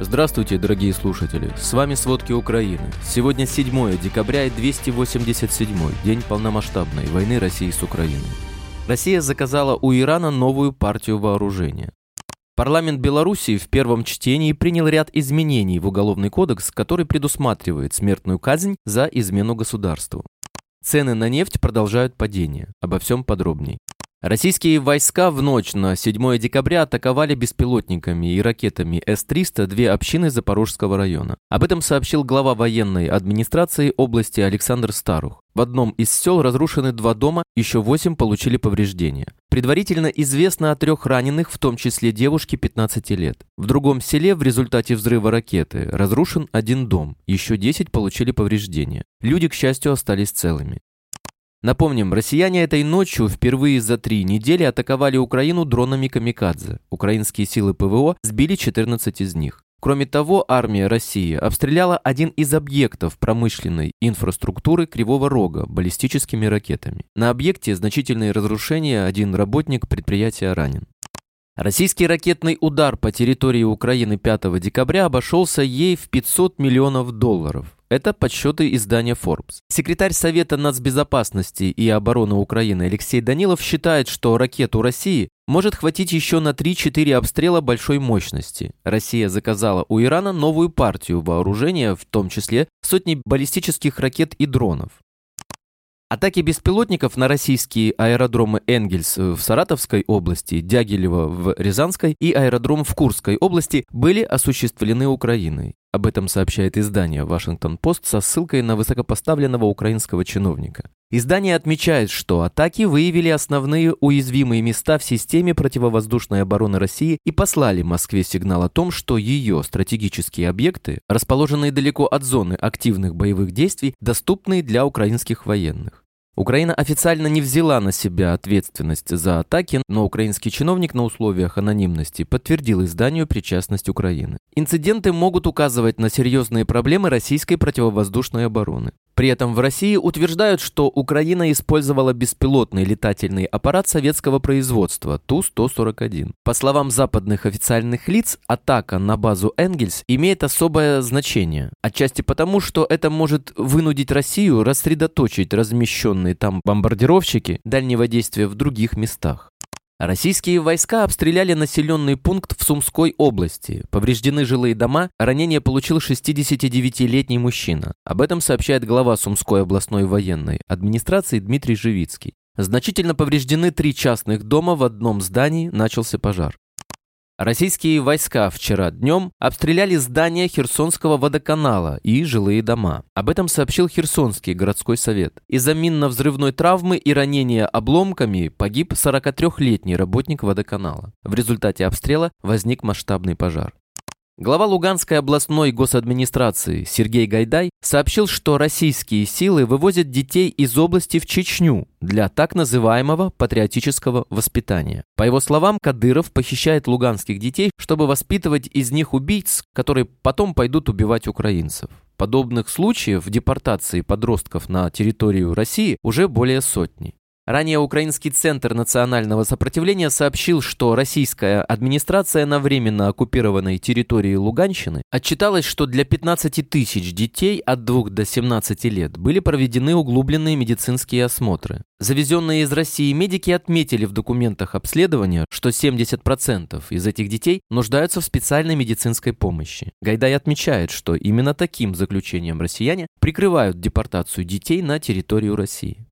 Здравствуйте, дорогие слушатели! С вами «Сводки Украины». Сегодня 7 декабря и 287 день полномасштабной войны России с Украиной. Россия заказала у Ирана новую партию вооружения. Парламент Белоруссии в первом чтении принял ряд изменений в Уголовный кодекс, который предусматривает смертную казнь за измену государству. Цены на нефть продолжают падение. Обо всем подробней. Российские войска в ночь на 7 декабря атаковали беспилотниками и ракетами С-300 две общины Запорожского района. Об этом сообщил глава военной администрации области Александр Старух. В одном из сел разрушены два дома, еще восемь получили повреждения. Предварительно известно о трех раненых, в том числе девушке 15 лет. В другом селе в результате взрыва ракеты разрушен один дом, еще 10 получили повреждения. Люди, к счастью, остались целыми. Напомним, россияне этой ночью впервые за три недели атаковали Украину дронами «Камикадзе». Украинские силы ПВО сбили 14 из них. Кроме того, армия России обстреляла один из объектов промышленной инфраструктуры Кривого Рога баллистическими ракетами. На объекте значительные разрушения, один работник предприятия ранен. Российский ракетный удар по территории Украины 5 декабря обошелся ей в 500 миллионов долларов. Это подсчеты издания Forbes. Секретарь Совета нацбезопасности и обороны Украины Алексей Данилов считает, что ракету России может хватить еще на 3-4 обстрела большой мощности. Россия заказала у Ирана новую партию вооружения, в том числе сотни баллистических ракет и дронов. Атаки беспилотников на российские аэродромы Энгельс в Саратовской области, Дягилево в Рязанской и аэродром в Курской области были осуществлены Украиной. Об этом сообщает издание «Вашингтон-Пост» со ссылкой на высокопоставленного украинского чиновника. Издание отмечает, что атаки выявили основные уязвимые места в системе противовоздушной обороны России и послали Москве сигнал о том, что ее стратегические объекты, расположенные далеко от зоны активных боевых действий, доступны для украинских военных. Украина официально не взяла на себя ответственность за атаки, но украинский чиновник на условиях анонимности подтвердил изданию причастность Украины. Инциденты могут указывать на серьезные проблемы российской противовоздушной обороны. При этом в России утверждают, что Украина использовала беспилотный летательный аппарат советского производства Ту-141. По словам западных официальных лиц, атака на базу Энгельс имеет особое значение. Отчасти потому, что это может вынудить Россию рассредоточить размещенные там бомбардировщики дальнего действия в других местах. Российские войска обстреляли населенный пункт в Сумской области. Повреждены жилые дома, ранение получил 69-летний мужчина. Об этом сообщает глава Сумской областной военной администрации Дмитрий Живицкий. Значительно повреждены три частных дома, в одном здании начался пожар. Российские войска вчера днем обстреляли здания Херсонского водоканала и жилые дома. Об этом сообщил Херсонский городской совет. Из-за минно-взрывной травмы и ранения обломками погиб 43-летний работник водоканала. В результате обстрела возник масштабный пожар. Глава Луганской областной госадминистрации Сергей Гайдай сообщил, что российские силы вывозят детей из области в Чечню для так называемого патриотического воспитания. По его словам, Кадыров похищает луганских детей, чтобы воспитывать из них убийц, которые потом пойдут убивать украинцев. Подобных случаев депортации подростков на территорию России уже более сотни. Ранее Украинский центр национального сопротивления сообщил, что российская администрация на временно оккупированной территории Луганщины отчиталась, что для 15 тысяч детей от 2 до 17 лет были проведены углубленные медицинские осмотры. Завезенные из России медики отметили в документах обследования, что 70% из этих детей нуждаются в специальной медицинской помощи. Гайдай отмечает, что именно таким заключением россияне прикрывают депортацию детей на территорию России.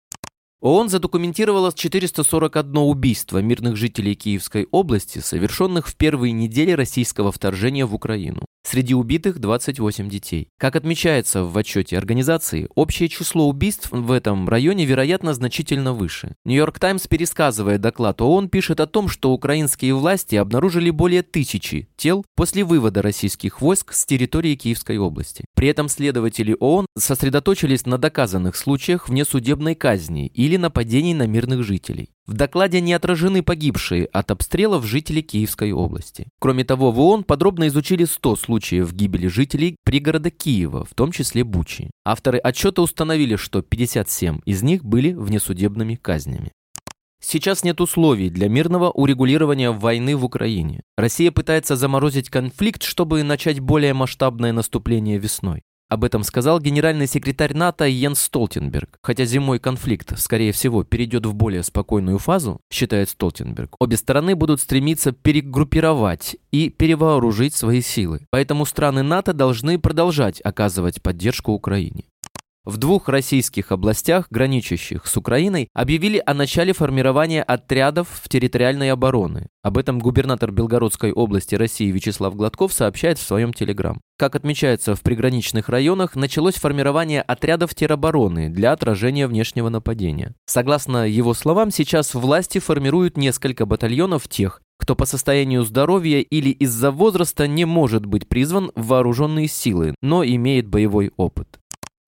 ООН задокументировала 441 убийство мирных жителей Киевской области, совершенных в первые недели российского вторжения в Украину. Среди убитых 28 детей. Как отмечается в отчете организации, общее число убийств в этом районе, вероятно, значительно выше. Нью-Йорк Таймс, пересказывая доклад ООН, пишет о том, что украинские власти обнаружили более тысячи тел после вывода российских войск с территории Киевской области. При этом следователи ООН сосредоточились на доказанных случаях внесудебной казни или нападений на мирных жителей. В докладе не отражены погибшие от обстрелов жители Киевской области. Кроме того, в ООН подробно изучили 100 случаев гибели жителей пригорода Киева, в том числе Бучи. Авторы отчета установили, что 57 из них были внесудебными казнями. Сейчас нет условий для мирного урегулирования войны в Украине. Россия пытается заморозить конфликт, чтобы начать более масштабное наступление весной. Об этом сказал генеральный секретарь НАТО Йенс Столтенберг. Хотя зимой конфликт, скорее всего, перейдет в более спокойную фазу, считает Столтенберг, обе стороны будут стремиться перегруппировать и перевооружить свои силы. Поэтому страны НАТО должны продолжать оказывать поддержку Украине. В двух российских областях, граничащих с Украиной, объявили о начале формирования отрядов в территориальной обороны. Об этом губернатор Белгородской области России Вячеслав Гладков сообщает в своем телеграм. Как отмечается, в приграничных районах началось формирование отрядов теробороны для отражения внешнего нападения. Согласно его словам, сейчас власти формируют несколько батальонов тех, кто по состоянию здоровья или из-за возраста не может быть призван в вооруженные силы, но имеет боевой опыт.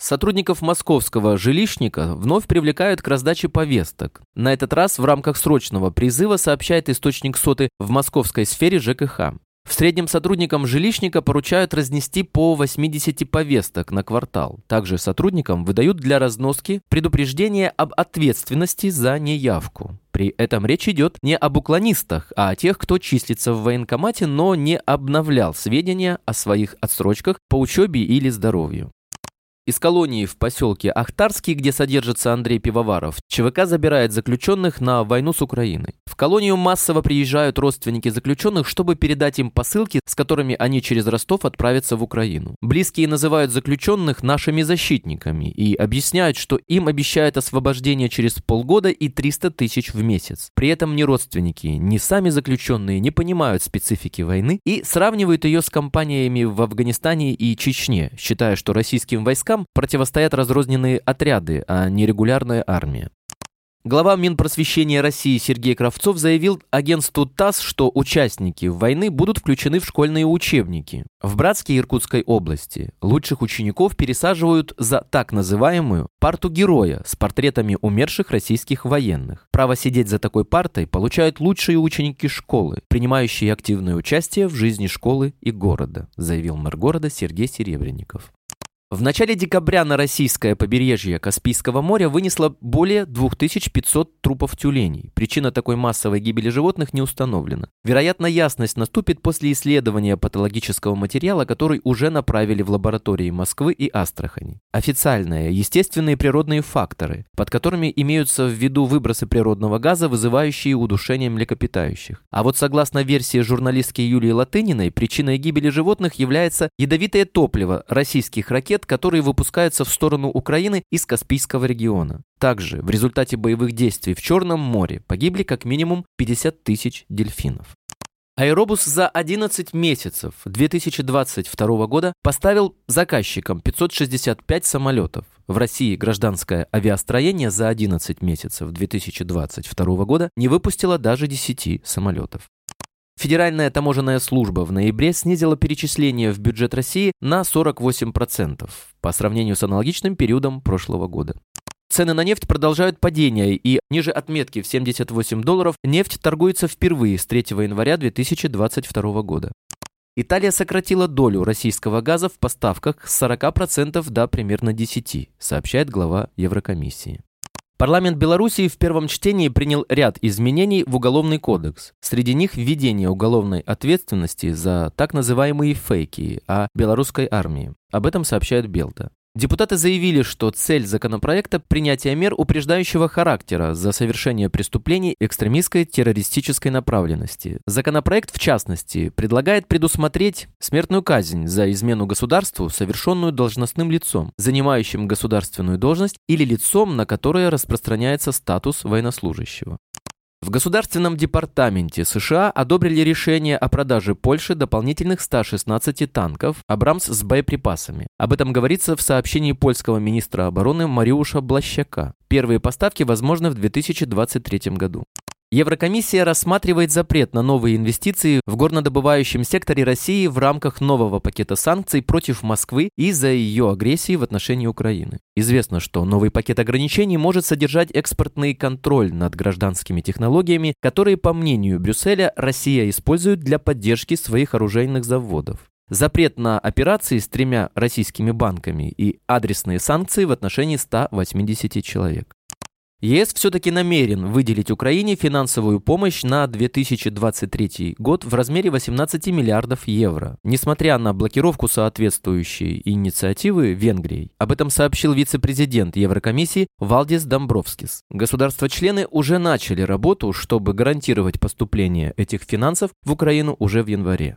Сотрудников московского жилищника вновь привлекают к раздаче повесток. На этот раз в рамках срочного призыва сообщает источник соты в московской сфере ЖКХ. В среднем сотрудникам жилищника поручают разнести по 80 повесток на квартал. Также сотрудникам выдают для разноски предупреждение об ответственности за неявку. При этом речь идет не об уклонистах, а о тех, кто числится в военкомате, но не обновлял сведения о своих отсрочках по учебе или здоровью. Из колонии в поселке Ахтарский, где содержится Андрей Пивоваров, ЧВК забирает заключенных на войну с Украиной. В колонию массово приезжают родственники заключенных, чтобы передать им посылки, с которыми они через Ростов отправятся в Украину. Близкие называют заключенных нашими защитниками и объясняют, что им обещают освобождение через полгода и 300 тысяч в месяц. При этом ни родственники, ни сами заключенные не понимают специфики войны и сравнивают ее с кампаниями в Афганистане и Чечне, считая, что российским войскам войскам противостоят разрозненные отряды, а не регулярная армия. Глава Минпросвещения России Сергей Кравцов заявил агентству ТАСС, что участники войны будут включены в школьные учебники. В Братске Иркутской области лучших учеников пересаживают за так называемую парту героя с портретами умерших российских военных. Право сидеть за такой партой получают лучшие ученики школы, принимающие активное участие в жизни школы и города, заявил мэр города Сергей Серебренников. В начале декабря на российское побережье Каспийского моря вынесло более 2500 трупов тюленей. Причина такой массовой гибели животных не установлена. Вероятно, ясность наступит после исследования патологического материала, который уже направили в лаборатории Москвы и Астрахани. Официальные, естественные природные факторы, под которыми имеются в виду выбросы природного газа, вызывающие удушение млекопитающих. А вот согласно версии журналистки Юлии Латыниной, причиной гибели животных является ядовитое топливо российских ракет ракет, которые выпускаются в сторону Украины из Каспийского региона. Также в результате боевых действий в Черном море погибли как минимум 50 тысяч дельфинов. Аэробус за 11 месяцев 2022 года поставил заказчикам 565 самолетов. В России гражданское авиастроение за 11 месяцев 2022 года не выпустило даже 10 самолетов. Федеральная таможенная служба в ноябре снизила перечисления в бюджет России на 48% по сравнению с аналогичным периодом прошлого года. Цены на нефть продолжают падение, и ниже отметки в 78 долларов нефть торгуется впервые с 3 января 2022 года. Италия сократила долю российского газа в поставках с 40% до примерно 10%, сообщает глава Еврокомиссии. Парламент Белоруссии в первом чтении принял ряд изменений в Уголовный кодекс. Среди них введение уголовной ответственности за так называемые фейки о белорусской армии. Об этом сообщает Белта. Депутаты заявили, что цель законопроекта – принятие мер упреждающего характера за совершение преступлений экстремистской террористической направленности. Законопроект, в частности, предлагает предусмотреть смертную казнь за измену государству, совершенную должностным лицом, занимающим государственную должность или лицом, на которое распространяется статус военнослужащего. В Государственном департаменте США одобрили решение о продаже Польше дополнительных 116 танков «Абрамс» с боеприпасами. Об этом говорится в сообщении польского министра обороны Мариуша Блащака. Первые поставки возможны в 2023 году. Еврокомиссия рассматривает запрет на новые инвестиции в горнодобывающем секторе России в рамках нового пакета санкций против Москвы из-за ее агрессии в отношении Украины. Известно, что новый пакет ограничений может содержать экспортный контроль над гражданскими технологиями, которые, по мнению Брюсселя, Россия использует для поддержки своих оружейных заводов запрет на операции с тремя российскими банками и адресные санкции в отношении 180 человек. ЕС все-таки намерен выделить Украине финансовую помощь на 2023 год в размере 18 миллиардов евро, несмотря на блокировку соответствующей инициативы Венгрией. Об этом сообщил вице-президент Еврокомиссии Валдис Домбровскис. Государства-члены уже начали работу, чтобы гарантировать поступление этих финансов в Украину уже в январе.